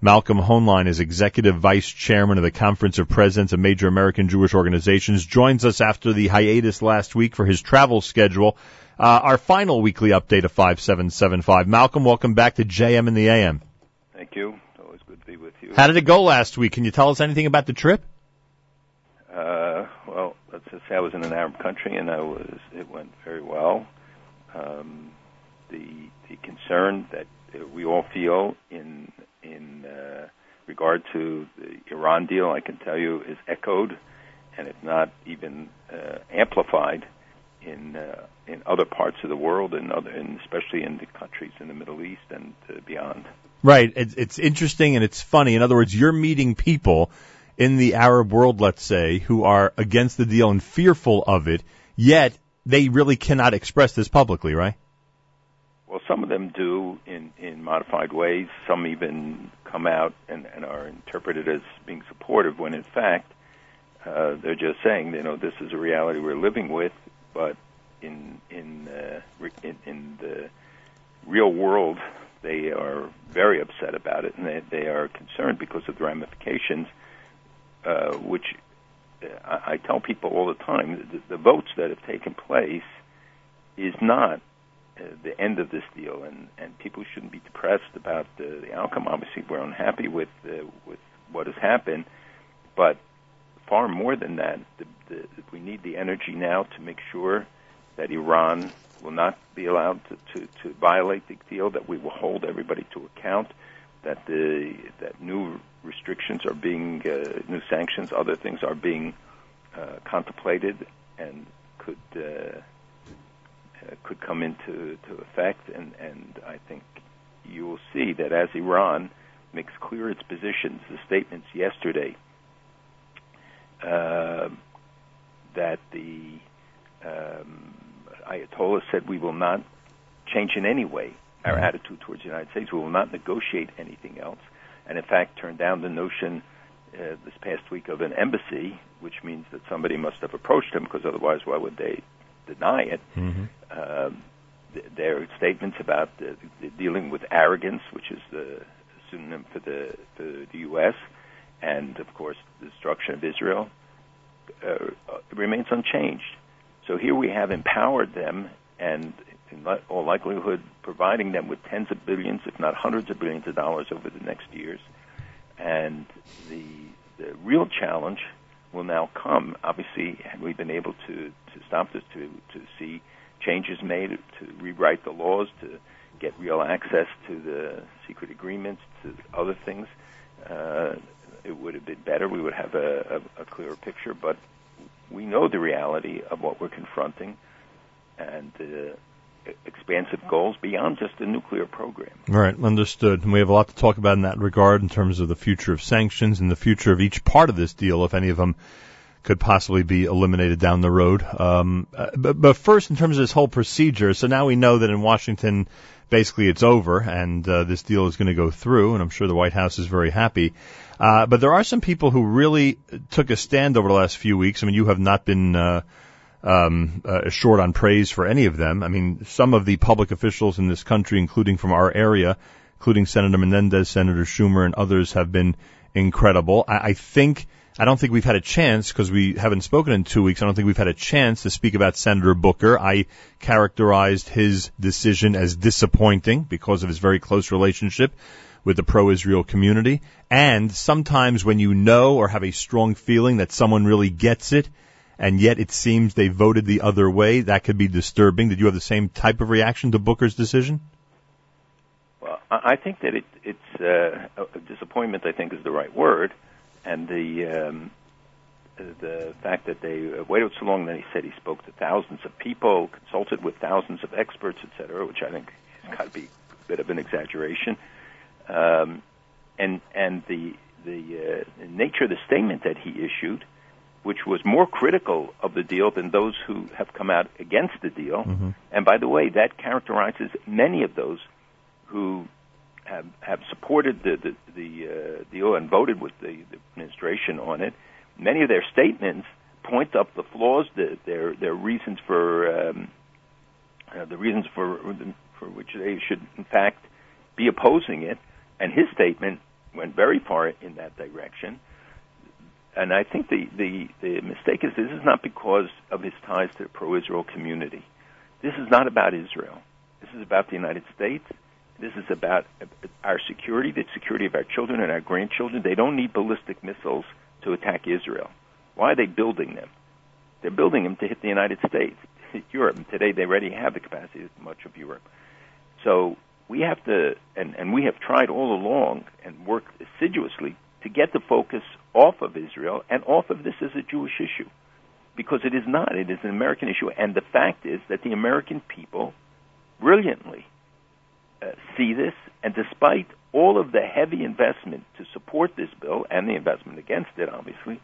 Malcolm Hoenlein is Executive Vice Chairman of the Conference of Presidents of Major American Jewish Organizations, joins us after the hiatus last week for his travel schedule. Uh, our final weekly update of 5775. Malcolm, welcome back to JM in the AM. Thank you. Always good to be with you. How did it go last week? Can you tell us anything about the trip? Uh, well, let's just say I was in an Arab country and I was, it went very well. Um, the, the concern that we all feel in in uh, regard to the Iran deal, I can tell you, is echoed, and if not even uh, amplified in uh, in other parts of the world, and other, and especially in the countries in the Middle East and uh, beyond. Right. It's, it's interesting and it's funny. In other words, you're meeting people in the Arab world, let's say, who are against the deal and fearful of it, yet they really cannot express this publicly, right? Well, some of them do in, in modified ways. Some even come out and, and are interpreted as being supportive when in fact uh, they're just saying, you know, this is a reality we're living with, but in in, uh, in in the real world, they are very upset about it, and they, they are concerned because of the ramifications, uh, which uh, I, I tell people all the time: the, the votes that have taken place is not the end of this deal, and and people shouldn't be depressed about the, the outcome. Obviously, we're unhappy with uh, with what has happened, but far more than that, the, the, we need the energy now to make sure that Iran will not be allowed to, to, to violate the deal, that we will hold everybody to account, that the that new restrictions are being uh, new sanctions, other things are being uh, contemplated and could uh, uh, could come into to effect, and and I think you will see that as Iran makes clear its positions, the statements yesterday uh, that the um, Ayatollah said we will not change in any way our mm-hmm. attitude towards the United States. We will not negotiate anything else, and in fact turned down the notion uh, this past week of an embassy, which means that somebody must have approached him because otherwise, why would they deny it. Mm-hmm. Um, th- their statements about the, the dealing with arrogance, which is the synonym for the, for the U.S., and of course the destruction of Israel, uh, uh, remains unchanged. So here we have empowered them and in all likelihood providing them with tens of billions, if not hundreds of billions of dollars over the next years. And the, the real challenge will now come. Obviously, had we been able to, to stop this, to, to see changes made, to rewrite the laws, to get real access to the secret agreements, to other things, uh, it would have been better. We would have a, a, a clearer picture. But we know the reality of what we're confronting, and uh, expansive goals beyond just a nuclear program. Right, understood. And we have a lot to talk about in that regard in terms of the future of sanctions and the future of each part of this deal, if any of them could possibly be eliminated down the road. Um, but, but first, in terms of this whole procedure, so now we know that in Washington, basically it's over and uh, this deal is going to go through, and I'm sure the White House is very happy. Uh, but there are some people who really took a stand over the last few weeks. I mean, you have not been uh, um, uh, short on praise for any of them. I mean, some of the public officials in this country, including from our area, including Senator Menendez, Senator Schumer, and others, have been incredible. I, I think. I don't think we've had a chance because we haven't spoken in two weeks. I don't think we've had a chance to speak about Senator Booker. I characterized his decision as disappointing because of his very close relationship with the pro-Israel community. And sometimes when you know or have a strong feeling that someone really gets it, and yet it seems they voted the other way. That could be disturbing. Did you have the same type of reaction to Booker's decision? Well, I think that it, it's uh, disappointment. I think is the right word, and the um, the fact that they waited so long. Then he said he spoke to thousands of people, consulted with thousands of experts, etc., which I think has got to be a bit of an exaggeration. Um, and and the the uh, nature of the statement that he issued which was more critical of the deal than those who have come out against the deal. Mm-hmm. And by the way, that characterizes many of those who have have supported the the, the uh, deal and voted with the, the administration on it. Many of their statements point up the flaws, the, their their reasons for um, uh, the reasons for for which they should in fact be opposing it. And his statement went very far in that direction. And I think the, the, the mistake is this is not because of his ties to the pro-Israel community. This is not about Israel. This is about the United States. This is about uh, our security, the security of our children and our grandchildren. They don't need ballistic missiles to attack Israel. Why are they building them? They're building them to hit the United States, hit Europe. And today they already have the capacity of much of Europe. So we have to, and, and we have tried all along and worked assiduously to get the focus off of Israel and off of this as a Jewish issue. Because it is not. It is an American issue. And the fact is that the American people brilliantly uh, see this, and despite all of the heavy investment to support this bill and the investment against it, obviously,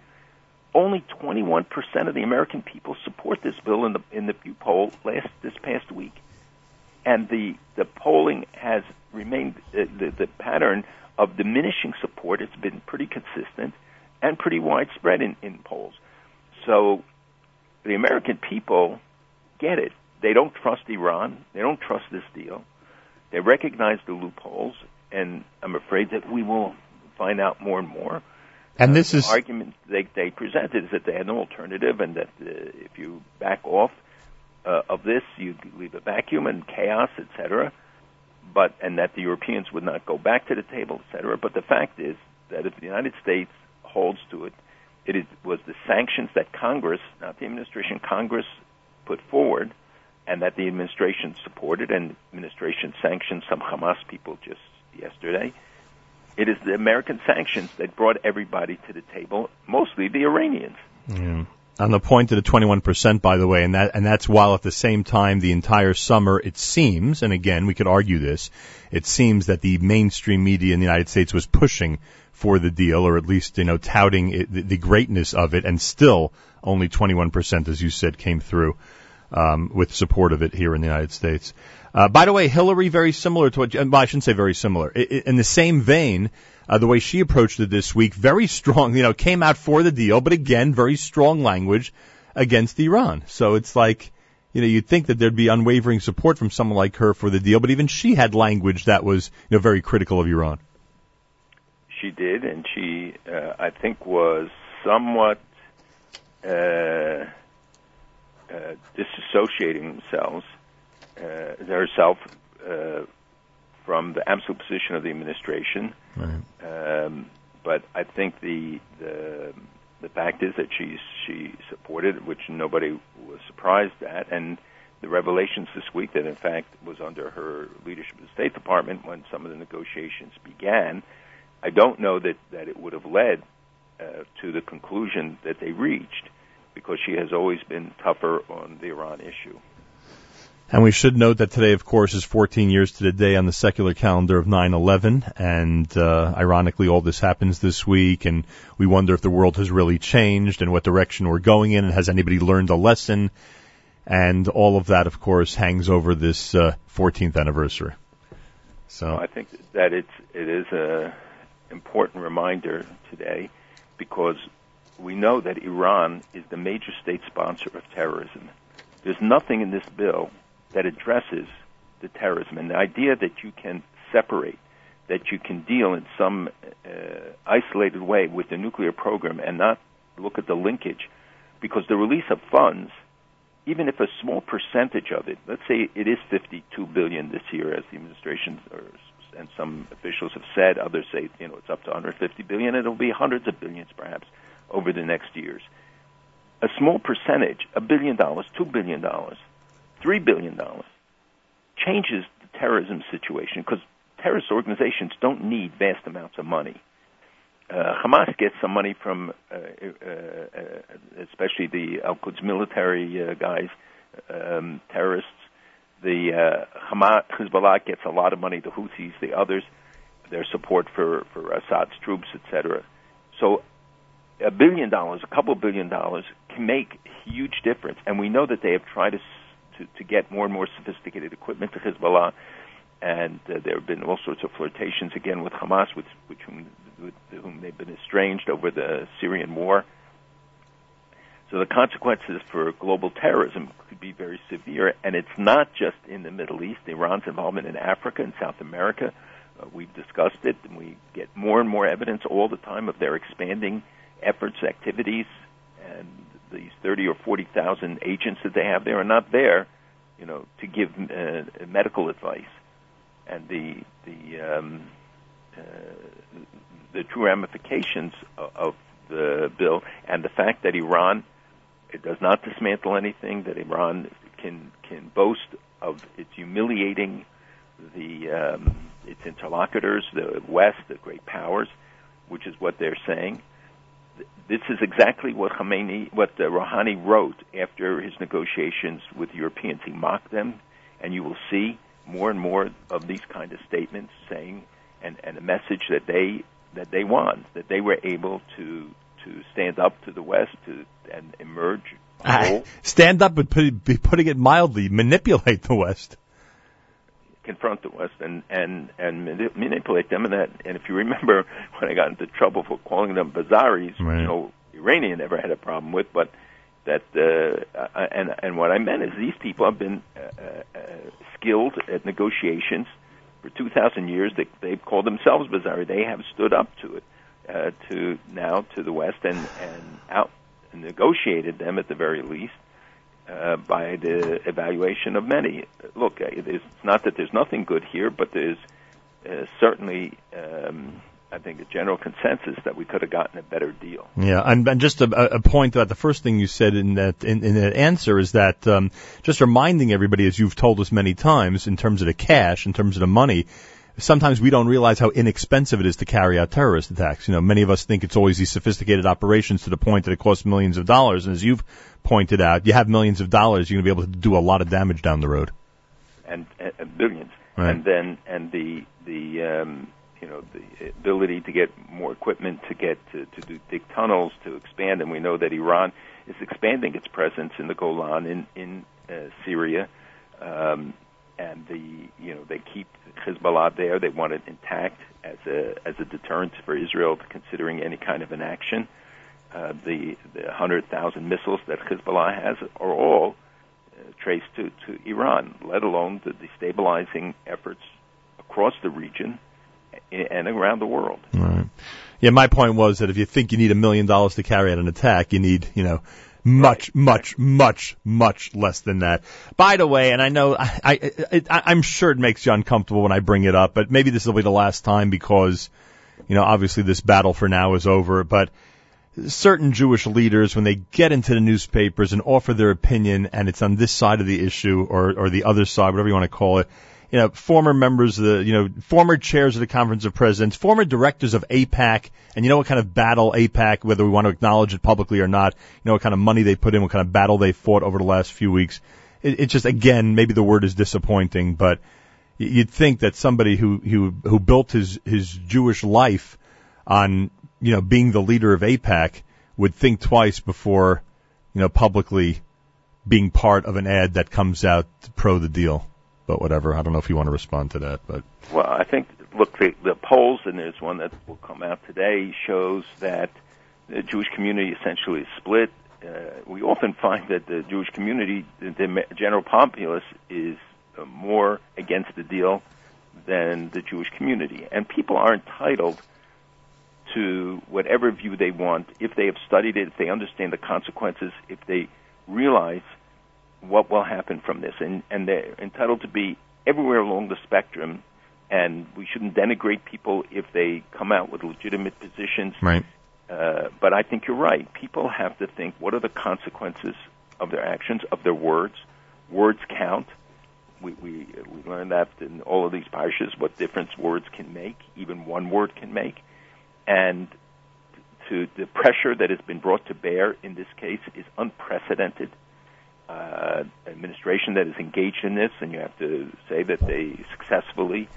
only 21% of the American people support this bill in the in the Pew poll last this past week, and the the polling has remained uh, the the pattern of diminishing support. It's been pretty consistent and pretty widespread in in polls. So, the American people get it. They don't trust Iran. They don't trust this deal. They recognize the loopholes, and I'm afraid that we will find out more and more. And this uh, is the argument they they presented is that they had no alternative, and that uh, if you back off uh, of this, you leave a vacuum and chaos, etc. But and that the Europeans would not go back to the table, etc. But the fact is that if the United States holds to it, it is, was the sanctions that Congress, not the administration, Congress put forward and that the administration supported, and administration sanctioned some Hamas people just yesterday. It is the American sanctions that brought everybody to the table, mostly the Iranians. Yeah. On the point of the 21%, by the way, and that, and that's while at the same time the entire summer it seems, and again we could argue this, it seems that the mainstream media in the United States was pushing for the deal, or at least you know touting it, the, the greatness of it, and still only 21%, as you said, came through um, with support of it here in the United States. Uh, by the way, Hillary, very similar to what, well, I shouldn't say very similar. In the same vein, uh, the way she approached it this week, very strong, you know, came out for the deal, but again, very strong language against Iran. So it's like, you know, you'd think that there'd be unwavering support from someone like her for the deal, but even she had language that was, you know, very critical of Iran. She did, and she, uh, I think, was somewhat, uh, uh, disassociating themselves uh, herself uh, from the absolute position of the administration. Right. Um, but I think the the the fact is that she she supported, which nobody was surprised at, and the revelations this week that in fact was under her leadership of the State Department when some of the negotiations began. I don't know that that it would have led uh, to the conclusion that they reached because she has always been tougher on the Iran issue. And we should note that today, of course, is 14 years to the day on the secular calendar of 9/11, and uh, ironically, all this happens this week, and we wonder if the world has really changed and what direction we're going in, and has anybody learned a lesson? And all of that, of course, hangs over this uh, 14th anniversary. So I think that it's it is a important reminder today because we know that Iran is the major state sponsor of terrorism. There's nothing in this bill that addresses the terrorism and the idea that you can separate, that you can deal in some uh, isolated way with the nuclear program and not look at the linkage, because the release of funds, even if a small percentage of it, let's say it is 52 billion this year, as the administration or, and some officials have said, others say you know it's up to 150 billion, it'll be hundreds of billions perhaps over the next years. A small percentage, a billion dollars, two billion dollars, three billion dollars, changes the terrorism situation because terrorist organizations don't need vast amounts of money. Uh, Hamas gets some money from, uh, uh, uh especially the Al Quds military uh, guys, um, terrorists. The uh, Hamas, Hezbollah gets a lot of money. The Houthis, the others, their support for for Assad's troops, etc. So a billion dollars, a couple billion dollars can make huge difference. And we know that they have tried to to, to get more and more sophisticated equipment to Hezbollah, and uh, there have been all sorts of flirtations again with Hamas, with, whom, with whom they've been estranged over the Syrian war. So the consequences for global terrorism could be very severe, and it's not just in the Middle East. Iran's involvement in Africa and South America, Uh, we've discussed it, and we get more and more evidence all the time of their expanding efforts, activities, and these 30 or 40,000 agents that they have there are not there, you know, to give uh, medical advice. And the the um, uh, the true ramifications of, of the bill and the fact that Iran it does not dismantle anything, that Iran can can boast of its humiliating the um, its interlocutors, the West, the great powers, which is what they're saying. This is exactly what Khamenei, what uh, Rouhani wrote after his negotiations with Europeans. He mocked them, and you will see more and more of these kind of statements saying, and, and a message that they that they want, that they were able to to stand up to the West to and emerge. Uh, stand up would put, be putting it mildly, manipulate the West confront the West and and and manipulate them. And that, and if you remember when I got into trouble for calling them Bazaris, right. you know, Iranian never had a problem with, but that uh, and and what I meant is these people have been uh, uh, skilled at negotiations for 2,000 years. They they've called themselves Bazari. They have stood up to it uh, to now to the West and and out and negotiated them at the very least uh, by the evaluation of many. Look, uh, it's not that there's nothing good here, but there's uh, certainly, um, I think, a general consensus that we could have gotten a better deal. Yeah, and, and just a, a point about the first thing you said in that in, in that answer is that um, just reminding everybody, as you've told us many times, in terms of the cash, in terms of the money sometimes we don't realize how inexpensive it is to carry out terrorist attacks. You know, many of us think it's always these sophisticated operations to the point that it costs millions of dollars. And as you've pointed out, you have millions of dollars, you're going to be able to do a lot of damage down the road. And, and billions. Right. And then, and the, the, um, you know, the ability to get more equipment, to get to, to do dig tunnels, to expand. And we know that Iran is expanding its presence in the Golan, in, in uh, Syria. Um, and the you know they keep Hezbollah there. They want it intact as a as a deterrent for Israel considering any kind of an action. Uh, the the hundred thousand missiles that Hezbollah has are all uh, traced to to Iran, let alone the destabilizing efforts across the region and around the world. Yeah, my point was that if you think you need a million dollars to carry out an attack, you need you know much, right. much, much, much less than that. By the way, and I know I, I, I, I'm sure it makes you uncomfortable when I bring it up, but maybe this will be the last time because, you know, obviously this battle for now is over, but certain Jewish leaders, when they get into the newspapers and offer their opinion and it's on this side of the issue or, or the other side, whatever you want to call it, you know, former members of the, you know, former chairs of the Conference of Presidents, former directors of AIPAC, and you know what kind of battle AIPAC, whether we want to acknowledge it publicly or not, you know what kind of money they put in, what kind of battle they fought over the last few weeks. It, it just, again, maybe the word is disappointing, but you'd think that somebody who, who, who built his, his Jewish life on, you know, being the leader of AIPAC would think twice before, you know, publicly being part of an ad that comes out pro the deal but whatever. I don't know if you want to respond to that, but well, I think look the, the polls, and there's one that will come out today, shows that the Jewish community essentially is split. Uh, we often find that the Jewish community, the, general populace, is uh, more against the deal than the Jewish community, and people are entitled to whatever view they want if they have studied it, if they understand the consequences, if they realize what will happen from this, and and they're entitled to be everywhere along the spectrum, and we shouldn't denigrate people if they come out with legitimate positions. Right. Uh, but I think you're right. People have to think: what are the consequences of their actions, of their words? Words count. We we we learned that in all of these parshas, what difference words can make, even one word can make, and to the pressure that has been brought to bear in this case is unprecedented uh, administration that is engaged in this, and you have to say that they successfully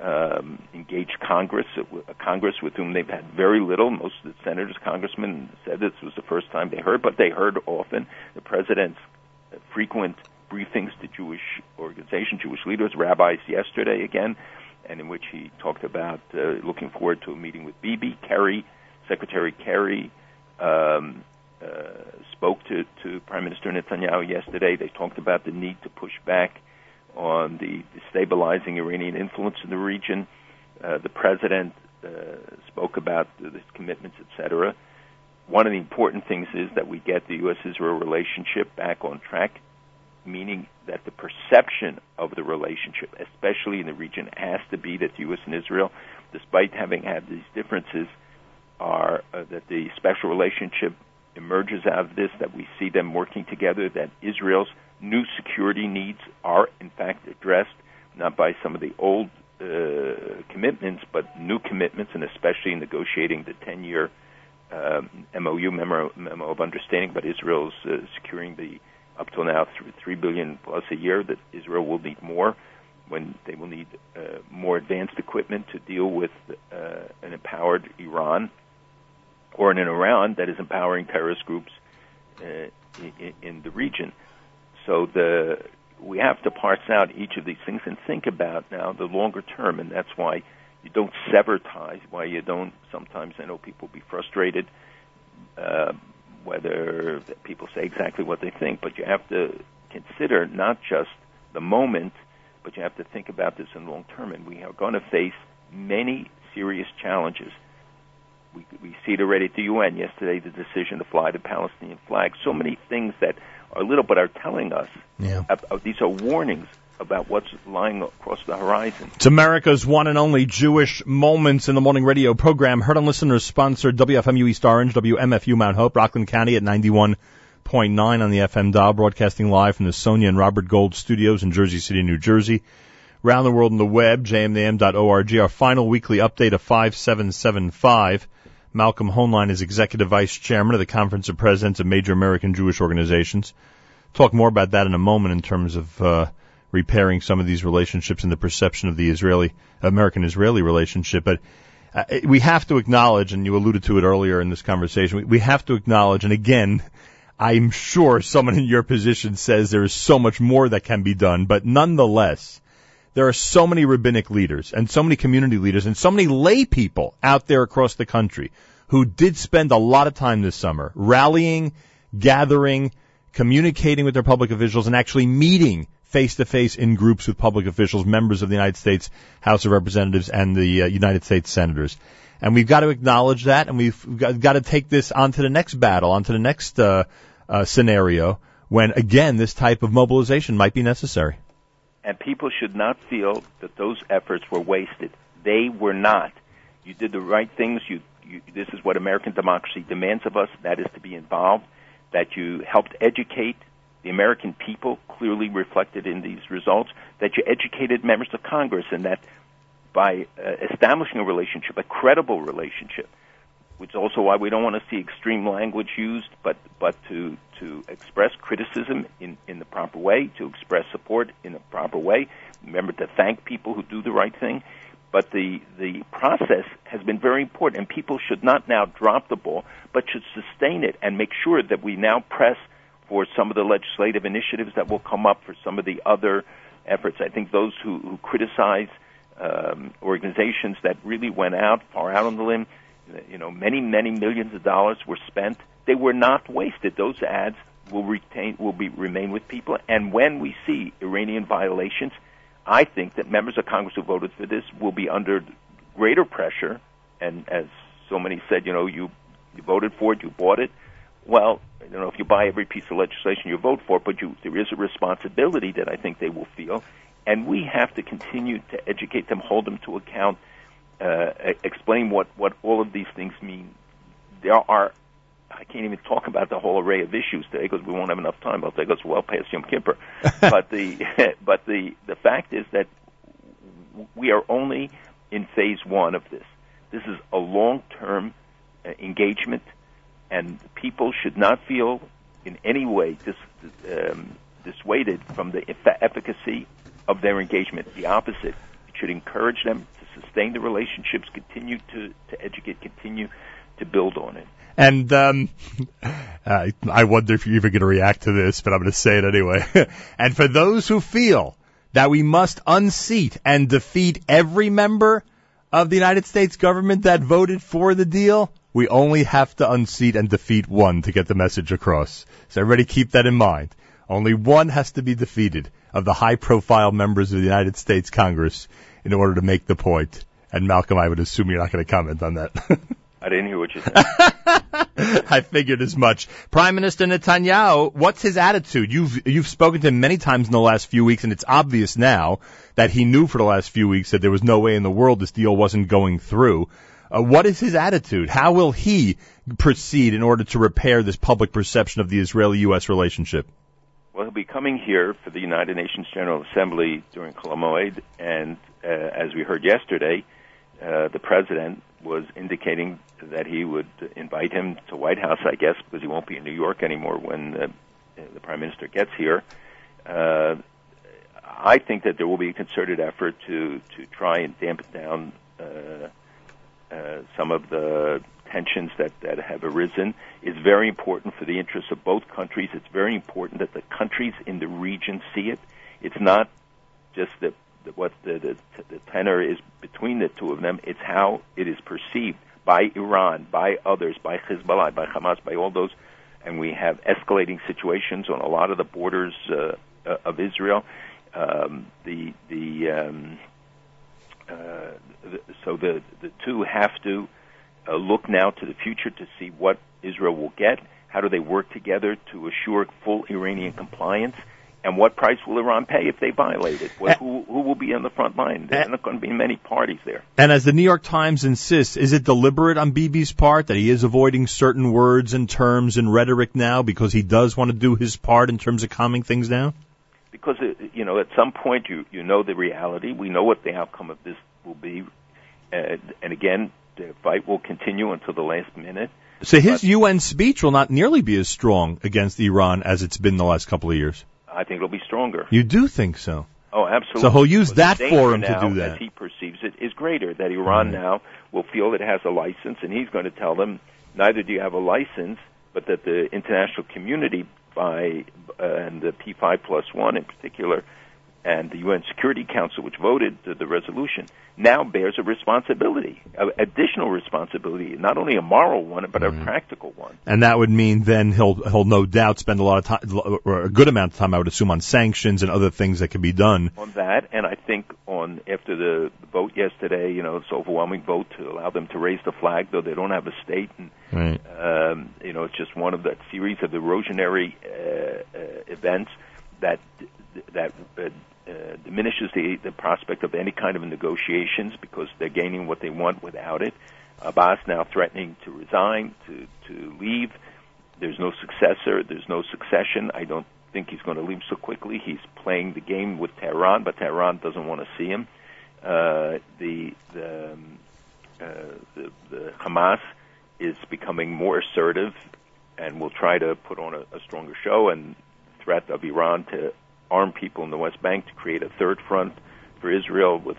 um, engaged Congress, a Congress with whom they've had very little. Most of the senators, congressmen said this was the first time they heard, but they heard often. The president's frequent briefings to Jewish organizations, Jewish leaders, rabbis yesterday again, and in which he talked about uh, looking forward to a meeting with Bibi, Kerry, Secretary Kerry, um, uh, spoke to, to Prime Minister Netanyahu yesterday. They talked about the need to push back on the destabilizing Iranian influence in the region. Uh, the president uh, spoke about the commitments, etc. One of the important things is that we get the U.S.-Israel relationship back on track, meaning that the perception of the relationship, especially in the region, has to be that the U.S. and Israel, despite having had these differences, are uh, that the special relationship emerges out of this, that we see them working together, that Israel's new security needs are in fact addressed, not by some of the old uh, commitments, but new commitments, and especially negotiating the 10 year um, MOU, memo, memo of understanding but Israel's uh, securing the up till now three billion plus a year. That Israel will need more when they will need uh, more advanced equipment to deal with uh, an empowered Iran or an Iran that is empowering terrorist groups uh, in, in the region. So the we have to parse out each of these things and think about now the longer term, and that's why you don't sever ties. Why you don't sometimes I know people be frustrated uh, whether people say exactly what they think, but you have to consider not just the moment, but you have to think about this in the long term. And we are going to face many serious challenges. We, we see it already at the UN yesterday, the decision to fly the Palestinian flag. So many things that are little but are telling us. Yeah. Uh, these are warnings about what's lying across the horizon. It's America's one and only Jewish Moments in the Morning radio program, heard on listeners sponsored WFMU East Orange, WMFU Mount Hope, Rockland County at 91.9 on the FM dial, broadcasting live from the Sonia and Robert Gold studios in Jersey City, New Jersey. Around the world on the web, jmnam.org, our final weekly update of 5775. Malcolm Hoenlein is Executive Vice Chairman of the Conference of Presidents of Major American Jewish Organizations. Talk more about that in a moment in terms of uh, repairing some of these relationships and the perception of the Israeli American-Israeli relationship. But uh, we have to acknowledge, and you alluded to it earlier in this conversation, we, we have to acknowledge, and again, I'm sure someone in your position says there is so much more that can be done, but nonetheless, there are so many rabbinic leaders and so many community leaders and so many lay people out there across the country who did spend a lot of time this summer rallying, gathering, communicating with their public officials and actually meeting face to face in groups with public officials, members of the United States House of Representatives and the uh, United States senators. And we've got to acknowledge that and we've got, got to take this onto the next battle, onto the next uh, uh, scenario when again this type of mobilization might be necessary and people should not feel that those efforts were wasted. They were not. You did the right things. You, you, this is what American democracy demands of us. That is to be involved. That you helped educate the American people, clearly reflected in these results. That you educated members of Congress, and that by uh, establishing a relationship, a credible relationship, which is also why we don't want to see extreme language used, but but to to express criticism in in the proper way, to express support in the proper way. Remember to thank people who do the right thing. But the the process has been very important, and people should not now drop the ball, but should sustain it and make sure that we now press for some of the legislative initiatives that will come up for some of the other efforts. I think those who, who criticize um, organizations that really went out far out on the limb you know, many, many millions of dollars were spent. They were not wasted. Those ads will retain, will be remain with people. And when we see Iranian violations, I think that members of Congress who voted for this will be under greater pressure. And as so many said, you know, you you voted for it, you bought it. Well, you know if you buy every piece of legislation you vote for, but you, there is a responsibility that I think they will feel, and we have to continue to educate them, hold them to account explain what, what all of these things mean. There are, I can't even talk about the whole array of issues today because we won't have enough time. I'll take us well past Yom Kippur. but the, but the, the fact is that we are only in phase one of this. This is a long-term uh, engagement, and people should not feel in any way dis, um, dissuaded from the efficacy of their engagement. The opposite. It should encourage them sustain the relationships, continue to, to educate, continue to build on it. And um, I, I wonder if you're even going to react to this, but I'm going to say it anyway. and for those who feel that we must unseat and defeat every member of the United States government that voted for the deal, we only have to unseat and defeat one to get the message across. So everybody keep that in mind. Only one has to be defeated of the high profile members of the United States Congress in order to make the point. And Malcolm, I would assume you're not going to comment on that. I didn't hear what you said. I figured as much. Prime Minister Netanyahu, what's his attitude? You've you've spoken to him many times in the last few weeks, and it's obvious now that he knew for the last few weeks that there was no way in the world this deal wasn't going through. Uh, what is his attitude? How will he proceed in order to repair this public perception of the Israeli-U.S. relationship? Well, he'll be coming here for the United Nations General Assembly during Chol Hamoed, and uh, as we heard yesterday, uh, the president was indicating that he would invite him to White House, I guess, because he won't be in New York anymore when uh, the prime minister gets here. Uh, I think that there will be a concerted effort to to try and dampen down uh, uh, some of the tensions that that have arisen. It's very important for the interests of both countries. It's very important that the countries in the region see it. It's not just that what the, the, the tenor is between the two of them. It's how it is perceived by Iran, by others, by Hezbollah, by Hamas, by all those, and we have escalating situations on a lot of the borders uh, of Israel. Um, the the, um, uh, the so the the two have to uh, look now to the future to see what Israel will get. How do they work together to assure full Iranian compliance? And what price will Iran pay if they violate it? Well, who, who will be on the front line? There's not going to be many parties there. And as the New York Times insists, is it deliberate on Bibi's part that he is avoiding certain words and terms and rhetoric now because he does want to do his part in terms of calming things down? Because uh, you know, at some point you you know the reality. We know what the outcome of this will be, uh, and again, the fight will continue until the last minute. So his but, UN speech will not nearly be as strong against Iran as it's been the last couple of years. I think it'll be stronger. You do think so? Oh, absolutely. So he'll use that forum to do that. As he perceives it, is greater. That Iran mm-hmm. now will feel it has a license, and he's going to tell them, neither do you have a license, but that the international community, by uh, and the P5 plus one in particular, and the UN Security Council, which voted the resolution, now bears a responsibility, an additional responsibility, not only a moral one, but mm-hmm. a practical one. And that would mean then he'll he'll no doubt spend a lot of time, or a good amount of time, I would assume, on sanctions and other things that can be done. On that, and I think on after the vote yesterday, you know, this overwhelming vote to allow them to raise the flag, though they don't have a state, and right. um, you know, it's just one of that series of erosionary uh, uh, events that that uh, uh, diminishes the, the prospect of any kind of negotiations because they're gaining what they want without it. Abbas now threatening to resign, to, to leave. There's no successor. There's no succession. I don't think he's going to leave so quickly. He's playing the game with Tehran, but Tehran doesn't want to see him. Uh, the the, um, uh, the the Hamas is becoming more assertive and will try to put on a, a stronger show. And threat of Iran to arm people in the West Bank to create a third front for Israel with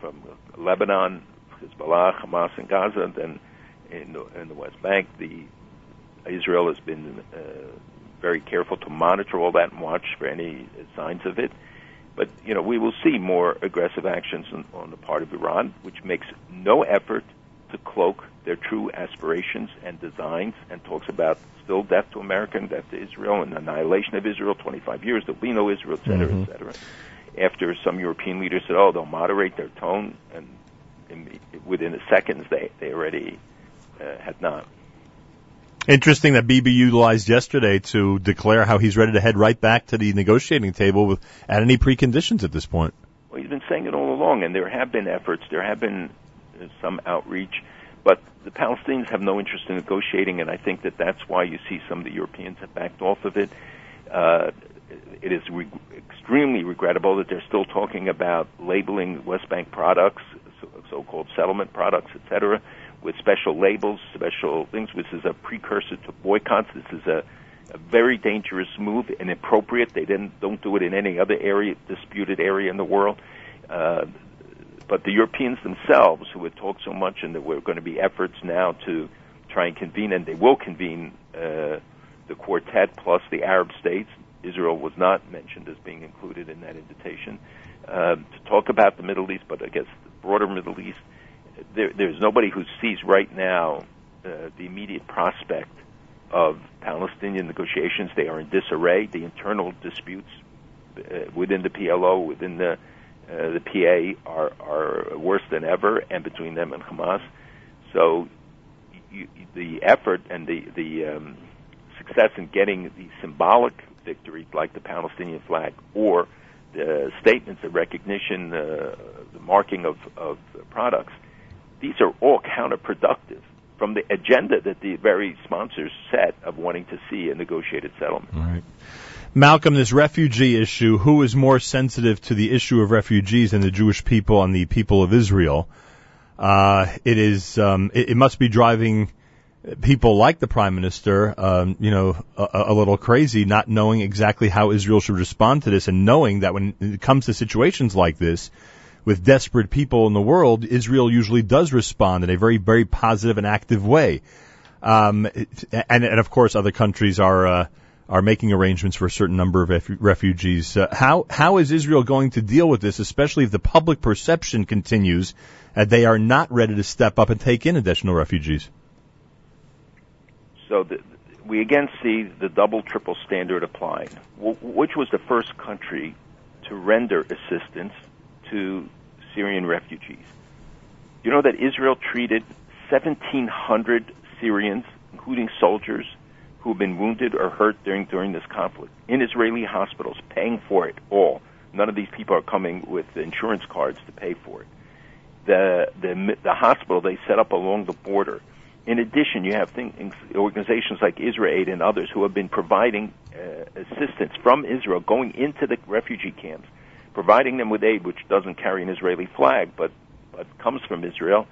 from Lebanon, Hezbollah, Hamas, and Gaza. Then in the, in the West Bank, the Israel has been uh, very careful to monitor all that and watch for any signs of it. But you know, we will see more aggressive actions on, on the part of Iran, which makes no effort to cloak their true aspirations and designs, and talks about still death to America and death to Israel and annihilation of Israel, 25 years, there'll be no Israel, et cetera, mm-hmm. et cetera. After some European leaders said, oh, they'll moderate their tone, and in, within the seconds, they, they already uh, had not. Interesting that Bibi utilized yesterday to declare how he's ready to head right back to the negotiating table with, at any preconditions at this point. Well, he's been saying it all along, and there have been efforts, there have been uh, some outreach but the Palestinians have no interest in negotiating, and I think that that's why you see some of the Europeans have backed off of it. Uh, it is re- extremely regrettable that they're still talking about labeling West Bank products, so- called settlement products, etc., with special labels, special things. which is a precursor to boycotts. This is a, a very dangerous move, inappropriate. They didn't don't do it in any other area, disputed area in the world. Uh, but the Europeans themselves, who had talked so much, and there were going to be efforts now to try and convene, and they will convene uh, the quartet plus the Arab states. Israel was not mentioned as being included in that invitation uh, to talk about the Middle East, but I guess the broader Middle East. There, there's nobody who sees right now uh, the immediate prospect of Palestinian negotiations. They are in disarray. The internal disputes uh, within the PLO, within the uh, the PA are are worse than ever, and between them and Hamas. So you, the effort and the the um, success in getting the symbolic victories like the Palestinian flag or the statements of recognition, uh, the marking of, of products, these are all counterproductive from the agenda that the very sponsors set of wanting to see a negotiated settlement. Right. Malcolm, this refugee issue, who is more sensitive to the issue of refugees than the Jewish people and the people of Israel? Uh, it is, um, it, it, must be driving people like the prime minister, um, you know, a, a, little crazy, not knowing exactly how Israel should respond to this, and knowing that when it comes to situations like this, with desperate people in the world, Israel usually does respond in a very, very positive and active way. Um, and, and of course, other countries are uh, are making arrangements for a certain number of ref- refugees. Uh, how how is Israel going to deal with this, especially if the public perception continues that they are not ready to step up and take in additional refugees? So the, we again see the double, triple standard applying. W- which was the first country to render assistance to Syrian refugees? You know that Israel treated 1,700 Syrians, including soldiers, who have been wounded or hurt during during this conflict in Israeli hospitals, paying for it all. None of these people are coming with insurance cards to pay for it. The the the hospital they set up along the border in addition, you have things, organizations like Israel Aid and others who have been providing uh, assistance from Israel going into the refugee camps, providing them with aid which doesn't carry an Israeli flag but, but comes from Israel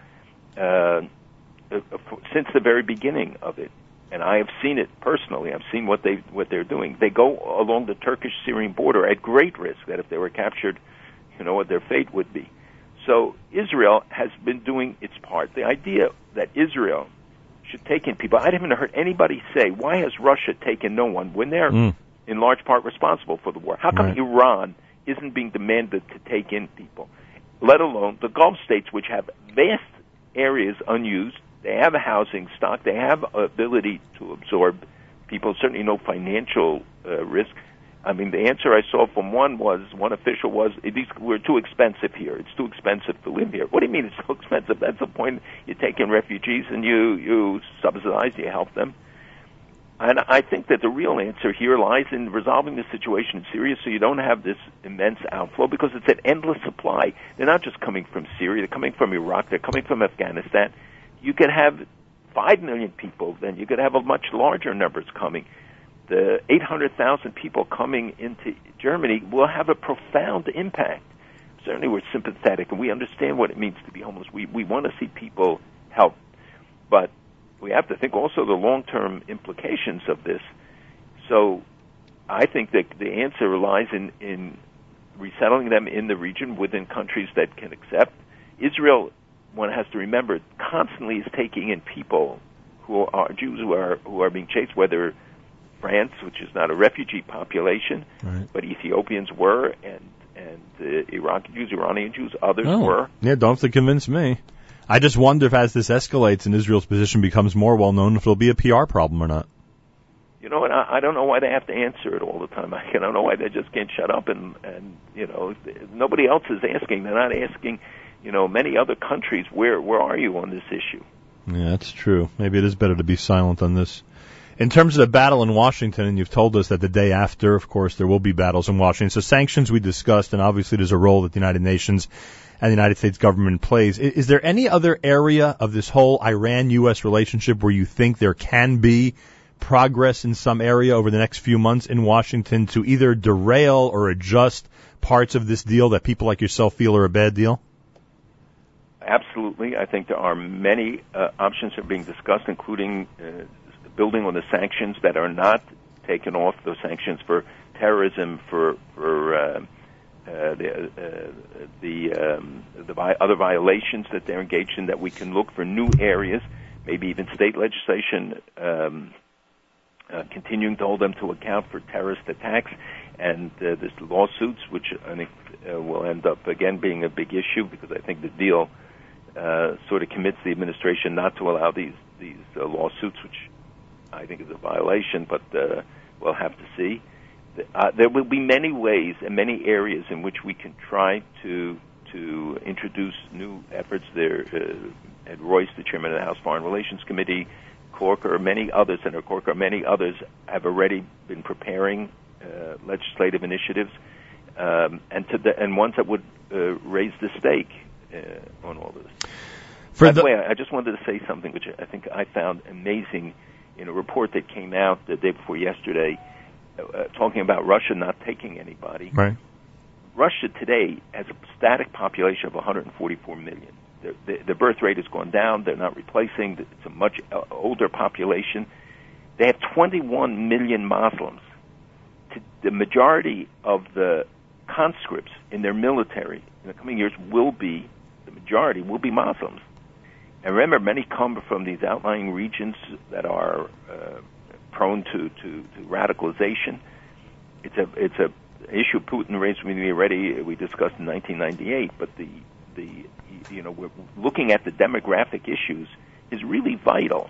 uh, uh since the very beginning of it. And I have seen it personally. I've seen what they what they're doing. They go along the Turkish-Syrian border at great risk that if they were captured, you know what their fate would be. So Israel has been doing its part. The idea that Israel should take in people. I haven't heard anybody say, why has Russia taken no one when they're mm. in large part responsible for the war? How come right. Iran isn't being demanded to take in people? Let alone the Gulf states, which have vast areas unused. They have a housing stock. They have ability to absorb people. Certainly no financial uh, risk. I mean, the answer I saw from one was one official was we're too expensive here. It's too expensive to live here. What do you mean it's so expensive? That's the point. You take in refugees and you you subsidize, you help them. And I think that the real answer here lies in resolving the situation in Syria so you don't have this immense outflow because it's an endless supply. They're not just coming from Syria, they're coming from Iraq, they're coming from Afghanistan. You could have 5 million people, then you could have a much larger numbers coming the 800,000 people coming into Germany will have a profound impact. Certainly, we're sympathetic and we understand what it means to be homeless. We we want to see people help, but we have to think also the long-term implications of this. So, I think that the answer lies in in resettling them in the region within countries that can accept. Israel, one has to remember, constantly is taking in people who are Jews who are who are being chased, whether France, which is not a refugee population, right. but Ethiopians were, and and uh, Iraqi Jews, Iranian Jews, others oh. were. Yeah, don't have to convince me. I just wonder if as this escalates and Israel's position becomes more well known, if it'll be a PR problem or not. You know what? I, I don't know why they have to answer it all the time. I, I don't know why they just can't shut up and and you know nobody else is asking. They're not asking. You know, many other countries. Where where are you on this issue? Yeah, that's true. Maybe it is better to be silent on this. In terms of the battle in Washington, and you've told us that the day after, of course, there will be battles in Washington. So sanctions we discussed, and obviously there's a role that the United Nations and the United States government plays. Is there any other area of this whole Iran-U.S. relationship where you think there can be progress in some area over the next few months in Washington to either derail or adjust parts of this deal that people like yourself feel are a bad deal? Absolutely. I think there are many uh, options that are being discussed, including uh, building on the sanctions that are not taken off, those sanctions for terrorism, for for uh, uh, the uh, the um, the vi- other violations that they're engaged in, that we can look for new areas, maybe even state legislation. Um, uh, continuing to hold them to account for terrorist attacks and uh, this lawsuits, which I think uh, will end up again being a big issue because I think the deal uh, sort of commits the administration not to allow these these uh, lawsuits, which I think is a violation, but uh, we'll have to see. Uh, there will be many ways and many areas in which we can try to to introduce new efforts. There, uh, Ed Royce, the chairman of the House Foreign Relations Committee, Corker, many others, Senator Corker, many others have already been preparing uh, legislative initiatives, um, and to the, and ones that would uh, raise the stake uh, on all this. For By the way, I just wanted to say something which I think I found amazing in a report that came out the day before yesterday, uh, talking about Russia not taking anybody. Right. Russia today has a static population of 144 million. The, the, the birth rate has gone down. They're not replacing. It's a much uh, older population. They have 21 million Muslims. The majority of the conscripts in their military in the coming years will be, the majority will be Muslims. And remember, many come from these outlying regions that are uh, prone to, to, to radicalization. It's a it's a issue Putin raised with me already. Uh, we discussed in 1998, but the the you know we're looking at the demographic issues is really vital,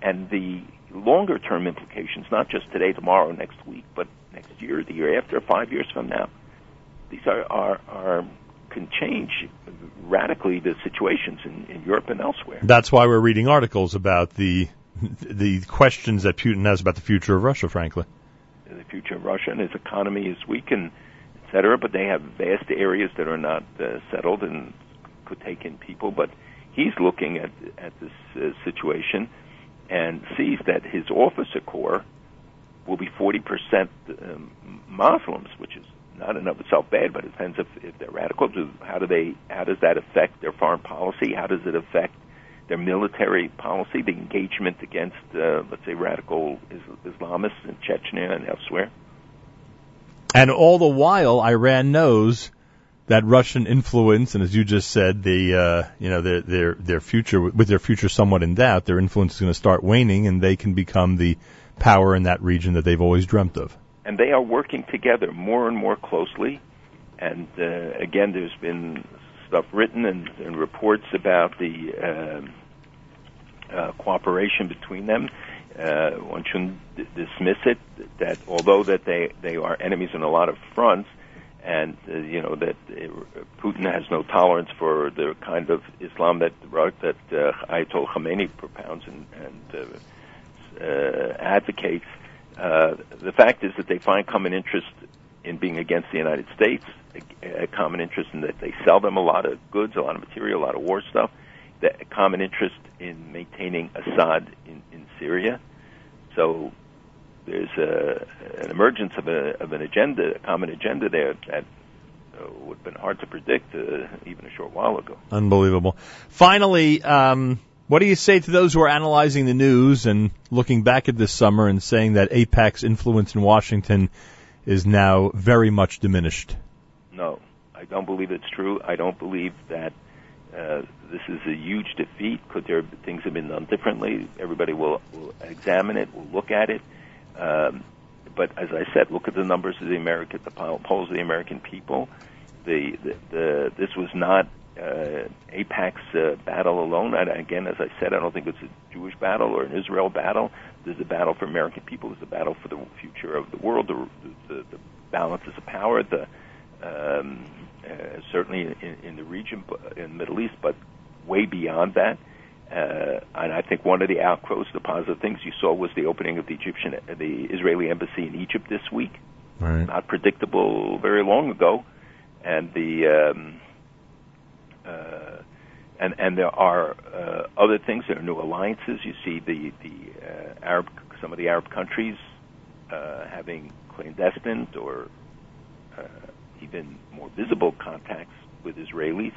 and the longer term implications, not just today, tomorrow, next week, but next year, the year after, five years from now. These are are, are can change radically the situations in, in Europe and elsewhere. That's why we're reading articles about the the questions that Putin has about the future of Russia, frankly. The future of Russia and its economy is weakened, et cetera, but they have vast areas that are not uh, settled and could take in people. But he's looking at at this uh, situation and sees that his officer corps will be 40% um, Muslims, which is not in of itself bad, but it depends if, if they're radical. How do they? How does that affect their foreign policy? How does it affect their military policy, the engagement against, uh, let's say, radical Islamists in Chechnya and elsewhere? And all the while, Iran knows that Russian influence, and as you just said, the uh, you know their their their future with their future somewhat in doubt, their influence is going to start waning, and they can become the power in that region that they've always dreamt of and they are working together more and more closely. And uh, again, there's been stuff written and, and reports about the uh, uh, cooperation between them. Uh, one shouldn't d- dismiss it that although that they they are enemies on a lot of fronts, and uh, you know that uh, Putin has no tolerance for the kind of Islam that that uh, Ayatollah Khamenei propounds and, and uh, uh, advocates. Uh, the fact is that they find common interest in being against the United States, a, common interest in that they sell them a lot of goods, a lot of material, a lot of war stuff, that a common interest in maintaining Assad in, in Syria. So there's a, an emergence of, a, of an agenda, a common agenda there that uh, would have been hard to predict uh, even a short while ago. Unbelievable. Finally, um, what do you say to those who are analyzing the news and looking back at this summer and saying that AIPAC's influence in Washington is now very much diminished? No, I don't believe it's true. I don't believe that uh, this is a huge defeat. Could there things have been done differently? Everybody will, will examine it, will look at it. Um, but as I said, look at the numbers of the American, the polls of the American people. The, the, the this was not uh, AIPAC's uh, battle alone. And again, as I said, I don't think it's a Jewish battle or an Israel battle. This is a battle for American people. There's a battle for the future of the world, the, the, the balances of power, the um, uh, certainly in, in the region, in the Middle East, but way beyond that. Uh, and I think one of the outgrowths, the positive things you saw was the opening of the Egyptian, the Israeli embassy in Egypt this week. Right. Not predictable very long ago, and the um, uh, and and there are uh, other things. There are new alliances. You see the the uh, Arab some of the Arab countries uh, having clandestine or uh, even more visible contacts with Israelis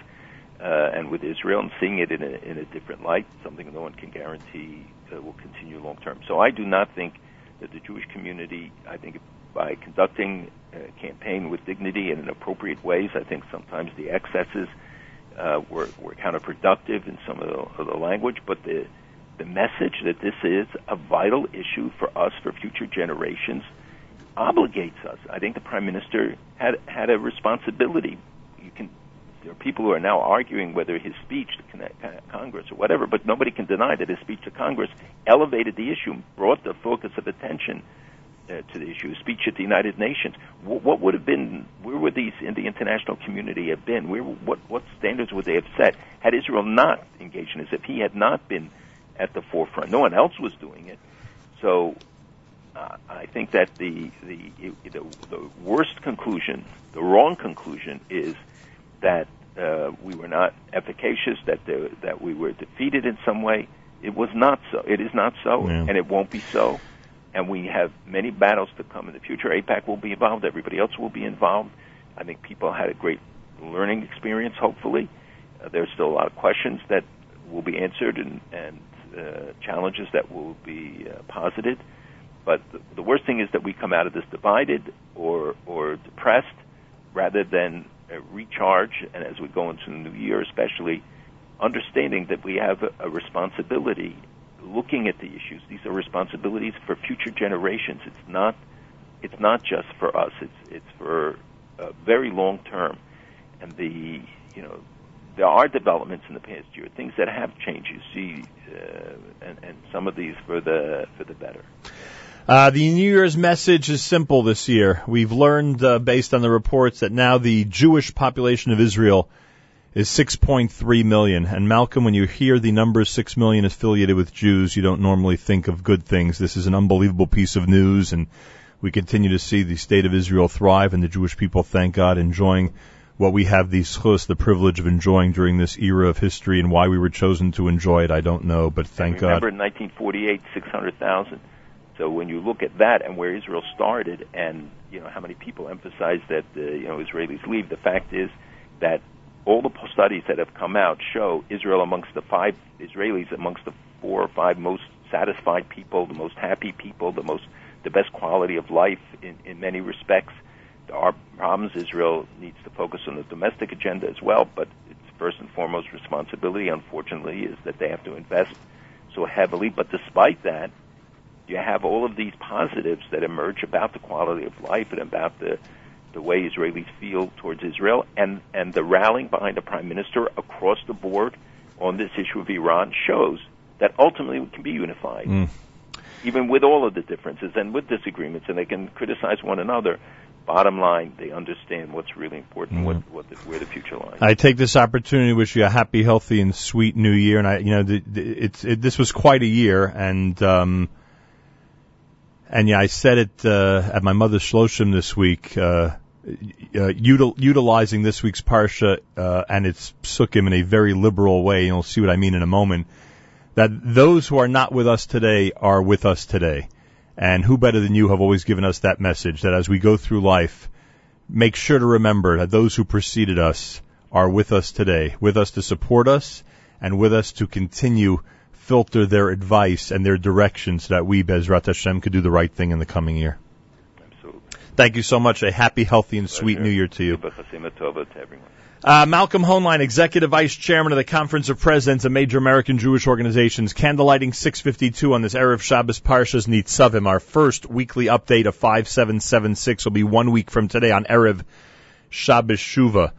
uh, and with Israel, and seeing it in a in a different light. Something no one can guarantee uh, will continue long term. So I do not think that the Jewish community. I think by conducting a campaign with dignity and in appropriate ways, I think sometimes the excesses uh, were, were counterproductive in some of the, of the language, but the the message that this is a vital issue for us for future generations obligates us. I think the prime minister had had a responsibility. You can there are people who are now arguing whether his speech to Congress or whatever, but nobody can deny that his speech to Congress elevated the issue, brought the focus of attention uh, to the issue, a speech at the United Nations. What, what would have been? Where would these in the international community have been? Where, what what standards would they have set had Israel not engaged in this? If he had not been at the forefront, no one else was doing it. So uh, I think that the, the the the worst conclusion, the wrong conclusion, is that uh, we were not efficacious, that the, that we were defeated in some way. It was not so. It is not so, Yeah. and it won't be so. And we have many battles to come in the future. AIPAC will be involved. Everybody else will be involved. I think people had a great learning experience. Hopefully, uh, there's still a lot of questions that will be answered and, and uh, challenges that will be uh, posited. But the, the worst thing is that we come out of this divided or or depressed, rather than uh, recharge. And as we go into the new year, especially understanding that we have a, a responsibility, looking at the issues. These are responsibilities for future generations. It's not it's not just for us. It's it's for uh, very long term. And the you know there are developments in the past year, things that have changed. You see, uh, and, and some of these for the for the better. Uh, the New Year's message is simple this year. We've learned, uh, based on the reports, that now the Jewish population of Israel is 6.3 million. And Malcolm, when you hear the number 6 million affiliated with Jews, you don't normally think of good things. This is an unbelievable piece of news, and we continue to see the state of Israel thrive and the Jewish people, thank God, enjoying what we have the schus, the privilege of enjoying during this era of history, and why we were chosen to enjoy it, I don't know, but thank and God. remember in 1948, 600,000. So when you look at that and where Israel started, and you know how many people emphasize that uh, you know Israelis leave, the fact is that all the studies that have come out show Israel amongst the five Israelis amongst the four or five most satisfied people, the most happy people, the most the best quality of life in, in many respects. There are problems. Israel needs to focus on the domestic agenda as well, but its first and foremost responsibility, unfortunately, is that they have to invest so heavily. But despite that, you have all of these positives that emerge about the quality of life and about the the way Israelis feel towards Israel, and and the rallying behind the prime minister across the board on this issue of Iran shows that ultimately we can be unified, Mm. even with all of the differences and with disagreements, and they can criticize one another. Bottom line, they understand what's really important, what, what the, where the future lies. I take this opportunity to wish you a happy, healthy, and sweet New Year. And I, you know, the, the, it's it, this was quite a year, and um, and yeah, I said it uh, at my mother's shloshim this week, uh, uh, util, utilizing this week's parsha uh, and its psukim in a very liberal way. And you'll see what I mean in a moment. That those who are not with us today are with us today. And who better than you have always given us that message that as we go through life, make sure to remember that those who preceded us are with us today, with us to support us and with us to continue filter their advice and their direction so that we, Bezrat Hashem, could do the right thing in the coming year. Absolutely. Thank you so much. A happy, healthy, and sweet New Year to you. Uh, Malcolm Hoenlein, Executive Vice Chairman of the Conference of Presidents of Major American Jewish Organizations, candlelighting 652 on this Erev Shabbos Parshas Nitzavim. Our first weekly update of 5776 will be one week from today on Erev Shabbos Shuva.